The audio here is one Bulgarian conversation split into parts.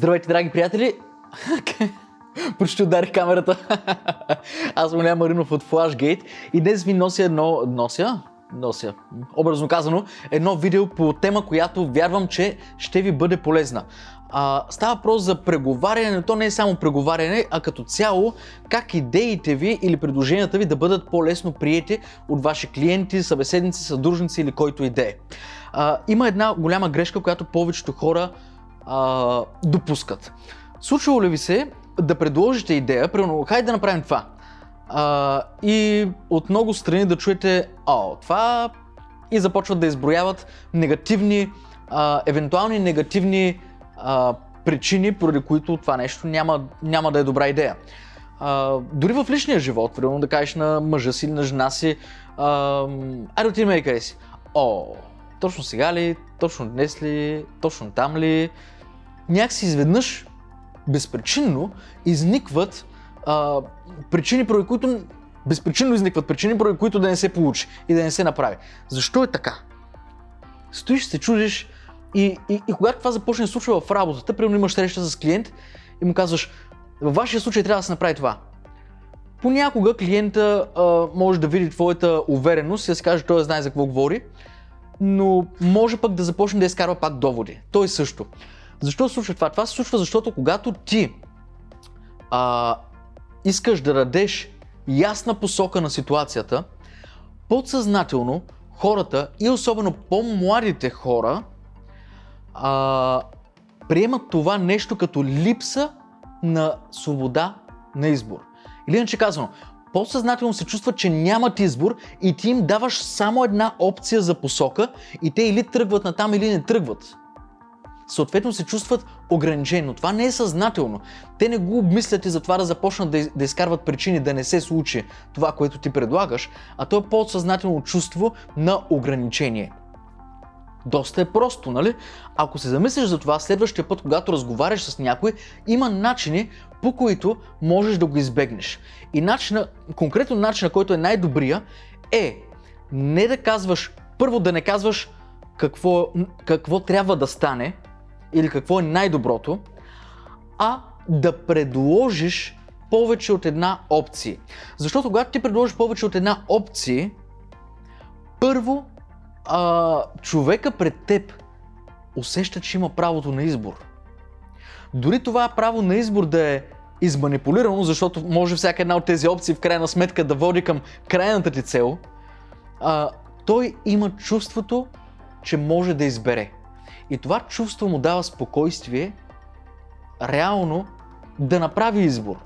Здравейте, драги приятели! Почти ударих камерата. Аз съм Лян Маринов от Flashgate и днес ви нося едно... Нося? Нося. Образно казано, едно видео по тема, която вярвам, че ще ви бъде полезна. А, става въпрос за преговаряне, но то не е само преговаряне, а като цяло как идеите ви или предложенията ви да бъдат по-лесно приети от ваши клиенти, събеседници, съдружници или който идея. Има една голяма грешка, която повечето хора а, допускат. Случвало ли ви се да предложите идея, примерно, хайде да направим това, а, и от много страни да чуете, о, това и започват да изброяват негативни, а, евентуални негативни а, причини, поради които това нещо няма, няма да е добра идея. А, дори в личния живот, примерно да кажеш на мъжа си на жена си, айде отидем и къде си. О, точно сега ли, точно днес ли, точно там ли, някакси изведнъж, безпричинно, изникват а, причини, поради които безпричинно изникват причини, поради които да не се получи и да не се направи. Защо е така? Стоиш, се чудиш и, и, и когато това започне да случва в работата, примерно имаш среща с клиент и му казваш, във вашия случай трябва да се направи това. Понякога клиента а, може да види твоята увереност и да си каже, той знае за какво говори, но може пък да започне да изкарва пак доводи. Той също. Защо се случва това? Това се случва, защото когато ти а, искаш да дадеш ясна посока на ситуацията, подсъзнателно хората и особено по-младите хора а, приемат това нещо като липса на свобода на избор. Или иначе казано, подсъзнателно се чувстват, че нямат избор и ти им даваш само една опция за посока и те или тръгват на там или не тръгват съответно се чувстват ограничени. Но това не е съзнателно. Те не го обмислят и затова да започнат да, да изкарват причини да не се случи това, което ти предлагаш, а то е по-съзнателно чувство на ограничение. Доста е просто, нали? Ако се замислиш за това, следващия път, когато разговаряш с някой, има начини, по които можеш да го избегнеш. И начина, конкретно начина, който е най-добрия, е не да казваш, първо да не казваш какво, какво трябва да стане, или какво е най-доброто, а да предложиш повече от една опция. Защото когато ти предложиш повече от една опция, първо а, човека пред теб усеща, че има правото на избор. Дори това право на избор да е изманипулирано, защото може всяка една от тези опции в крайна сметка да води към крайната ти цел, а, той има чувството, че може да избере. И това чувство му дава спокойствие, реално да направи избор.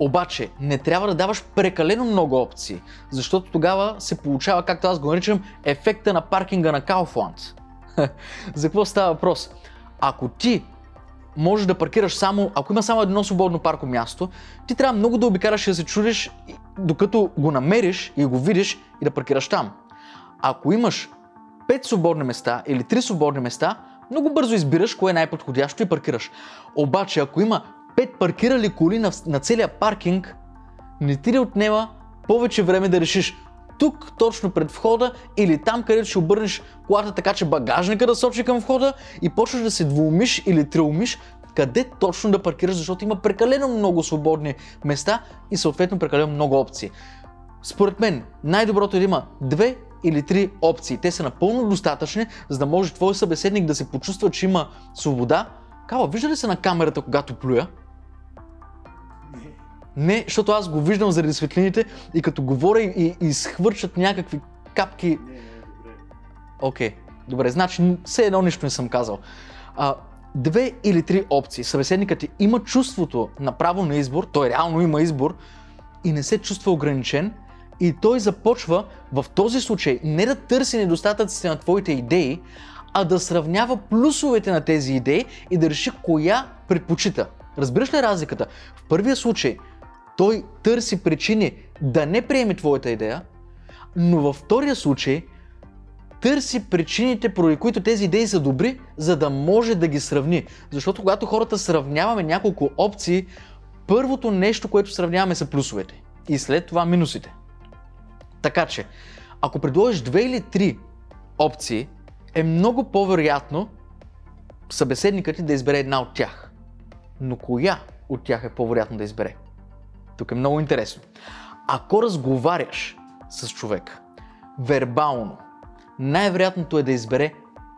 Обаче не трябва да даваш прекалено много опции, защото тогава се получава, както аз го наричам, ефекта на паркинга на Kaufland. За какво става въпрос? Ако ти можеш да паркираш само, ако има само едно свободно парко място, ти трябва много да обикараш и да се чудиш, докато го намериш и го видиш и да паркираш там. Ако имаш 5 свободни места или 3 свободни места, много бързо избираш кое е най-подходящо и паркираш. Обаче, ако има 5 паркирали коли на, на целия паркинг, не ти ли отнема повече време да решиш тук, точно пред входа или там, където ще обърнеш колата така, че багажника да сочи към входа и почваш да се двумиш или триумиш къде точно да паркираш, защото има прекалено много свободни места и съответно прекалено много опции. Според мен най-доброто е да има две или три опции. Те са напълно достатъчни, за да може твой събеседник да се почувства, че има свобода. Кава, вижда ли се на камерата, когато плюя? Не. Не, защото аз го виждам заради светлините и като говоря и, и изхвърчат някакви капки. Не, не, добре. Окей, okay. добре, значи все едно нищо не съм казал. А, две или три опции. Събеседникът има чувството на право на избор, той реално има избор и не се чувства ограничен и той започва в този случай не да търси недостатъците на твоите идеи, а да сравнява плюсовете на тези идеи и да реши коя предпочита. Разбираш ли разликата? В първия случай той търси причини да не приеме твоята идея, но във втория случай търси причините, поради които тези идеи са добри, за да може да ги сравни. Защото когато хората сравняваме няколко опции, първото нещо, което сравняваме са плюсовете и след това минусите. Така че, ако предложиш две или три опции, е много по-вероятно събеседникът ти да избере една от тях. Но коя от тях е по-вероятно да избере? Тук е много интересно. Ако разговаряш с човек вербално, най-вероятното е да избере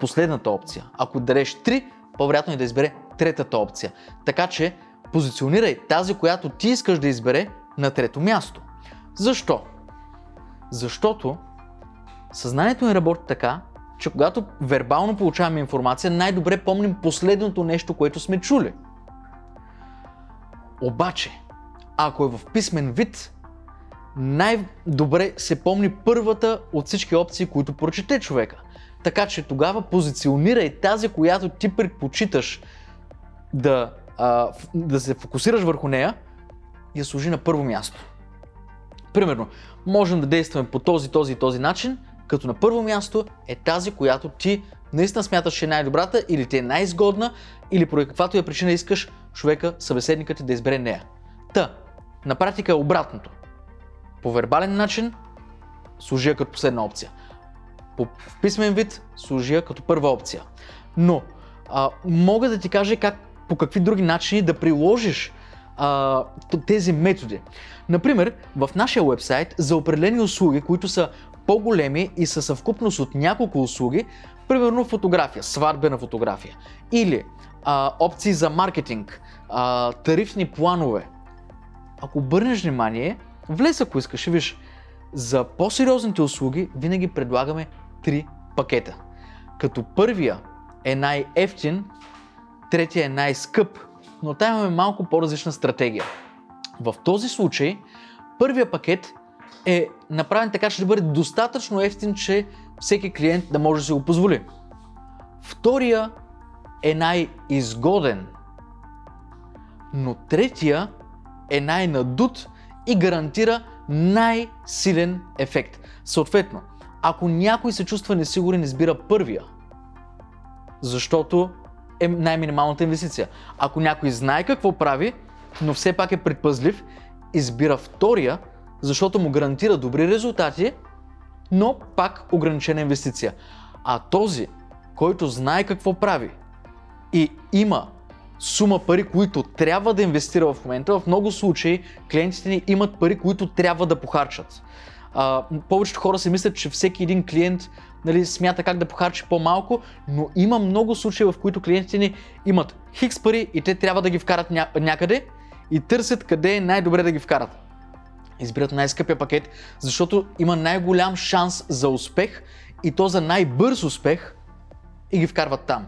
последната опция. Ако дадеш три, по-вероятно е да избере третата опция. Така че позиционирай тази, която ти искаш да избере на трето място. Защо? Защото съзнанието ни работи така, че когато вербално получаваме информация, най-добре помним последното нещо, което сме чули. Обаче, ако е в писмен вид, най-добре се помни първата от всички опции, които прочете човека. Така че тогава позиционирай тази, която ти предпочиташ да, а, да се фокусираш върху нея и я служи на първо място. Примерно, можем да действаме по този, този и този начин, като на първо място е тази, която ти наистина смяташ, че е най-добрата или ти е най-изгодна, или по каквато е причина искаш човека, събеседникът ти да избере нея. Та, на практика е обратното. По вербален начин служи я като последна опция. По писмен вид служи я като първа опция. Но а, мога да ти кажа как, по какви други начини да приложиш а, тези методи. Например, в нашия вебсайт за определени услуги, които са по-големи и са съвкупност от няколко услуги, примерно фотография, сватбена фотография, или а, опции за маркетинг, а, тарифни планове. Ако обърнеш внимание, влез ако искаш и виж, за по-сериозните услуги винаги предлагаме три пакета. Като първия е най-ефтин, третия е най-скъп, но там имаме малко по-различна стратегия. В този случай, първия пакет е направен така, че да бъде достатъчно ефтин, че всеки клиент да може да си го позволи. Втория е най-изгоден, но третия е най-надут и гарантира най-силен ефект. Съответно, ако някой се чувства несигурен, избира първия, защото е най-минималната инвестиция. Ако някой знае какво прави, но все пак е предпазлив, избира втория, защото му гарантира добри резултати, но пак ограничена инвестиция. А този, който знае какво прави и има сума пари, които трябва да инвестира в момента, в много случаи клиентите ни имат пари, които трябва да похарчат. А, повечето хора си мислят, че всеки един клиент нали, смята как да похарчи по-малко, но има много случаи, в които клиентите ни имат хикс пари и те трябва да ги вкарат ня- някъде и търсят къде е най-добре да ги вкарат. Избират най-скъпия пакет, защото има най-голям шанс за успех и то за най-бърз успех и ги вкарват там.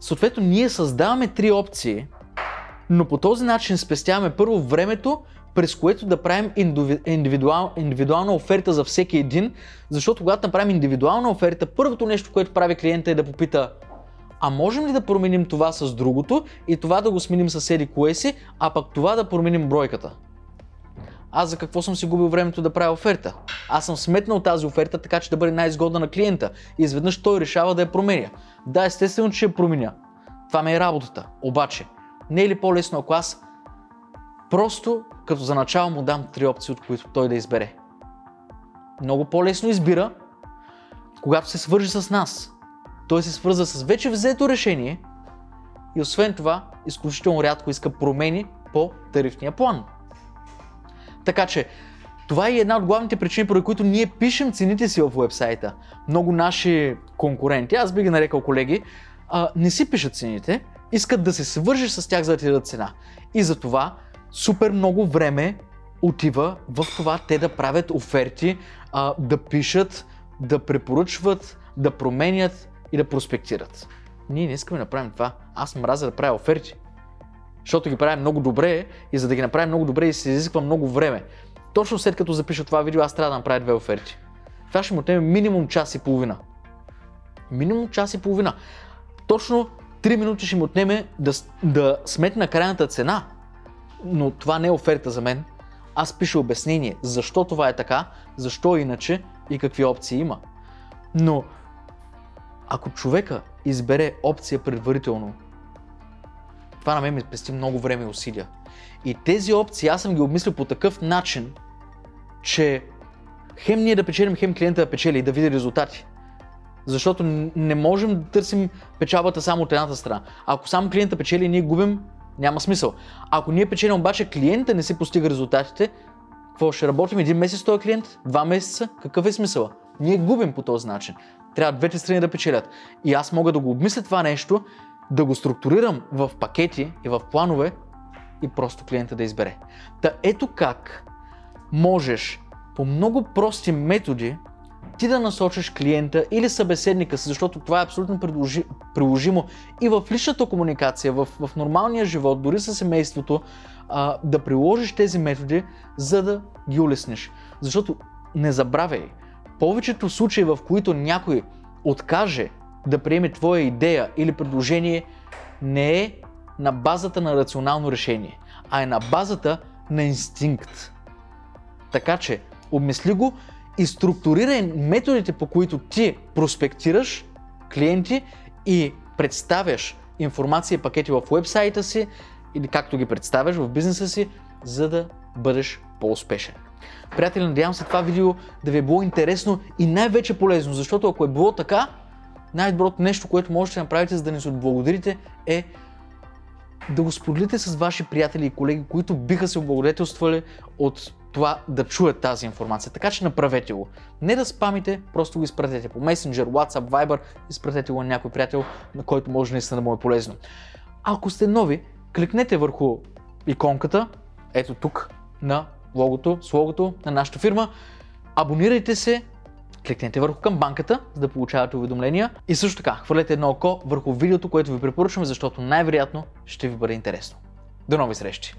Съответно, ние създаваме три опции, но по този начин спестяваме първо времето, през което да правим индивидуал, индивидуална оферта за всеки един, защото когато направим индивидуална оферта, първото нещо, което прави клиента е да попита а можем ли да променим това с другото и това да го сменим с еди кое си, а пък това да променим бройката? Аз за какво съм си губил времето да правя оферта? Аз съм сметнал тази оферта така, че да бъде най-изгодна на клиента и изведнъж той решава да я променя. Да, естествено, че я променя. Това ме е работата. Обаче, не е ли по-лесно, ако аз просто като за начало му дам три опции, от които той да избере? Много по-лесно избира, когато се свържи с нас. Той се свърза с вече взето решение и освен това, изключително рядко иска промени по тарифния план. Така че, това е една от главните причини, поради които ние пишем цените си в вебсайта. Много наши конкуренти, аз би ги нарекал колеги, не си пишат цените, искат да се свържиш с тях за да ти дадат цена. И затова супер много време отива в това те да правят оферти, а, да пишат, да препоръчват, да променят и да проспектират. Ние не искаме да направим това. Аз мразя да правя оферти. Защото ги правим много добре и за да ги направим много добре и се изисква много време. Точно след като запиша това видео, аз трябва да направя две оферти. Това ще му отнеме минимум час и половина. Минимум час и половина. Точно 3 минути ще му отнеме да, да сметна крайната цена. Но това не е оферта за мен. Аз пиша обяснение защо това е така, защо иначе и какви опции има. Но ако човека избере опция предварително, това на мен ми спести много време и усилия. И тези опции аз съм ги обмислил по такъв начин, че хем ние да печелим, хем клиента да печели и да види резултати. Защото не можем да търсим печалбата само от едната страна. Ако само клиента печели ние губим, няма смисъл. Ако ние печелим обаче клиента не си постига резултатите, какво ще работим един месец този клиент? Два месеца? Какъв е смисъл? Ние губим по този начин. Трябва двете страни да печелят. И аз мога да го обмисля това нещо, да го структурирам в пакети и в планове и просто клиента да избере. Та ето как можеш по много прости методи ти да насочиш клиента или събеседника си, защото това е абсолютно приложимо и в личната комуникация, в, в нормалния живот, дори със семейството, а, да приложиш тези методи, за да ги улесниш. Защото не забравяй, повечето случаи, в които някой откаже да приеме твоя идея или предложение, не е на базата на рационално решение, а е на базата на инстинкт. Така че, обмисли го и структурирай методите, по които ти проспектираш клиенти и представяш информация и пакети в вебсайта си или както ги представяш в бизнеса си, за да бъдеш по-успешен. Приятели, надявам се това видео да ви е било интересно и най-вече полезно, защото ако е било така, най-доброто нещо, което можете да направите, за да ни се отблагодарите, е да го споделите с ваши приятели и колеги, които биха се облагодетелствали от това да чуят тази информация. Така че направете го. Не да спамите, просто го изпратете по Messenger, WhatsApp, Viber, изпратете го на някой приятел, на който може наистина да му е полезно. Ако сте нови, кликнете върху иконката, ето тук, на логото, с логото на нашата фирма. Абонирайте се, кликнете върху камбанката, за да получавате уведомления и също така хвърлете едно око върху видеото, което ви препоръчваме, защото най-вероятно ще ви бъде интересно. До нови срещи!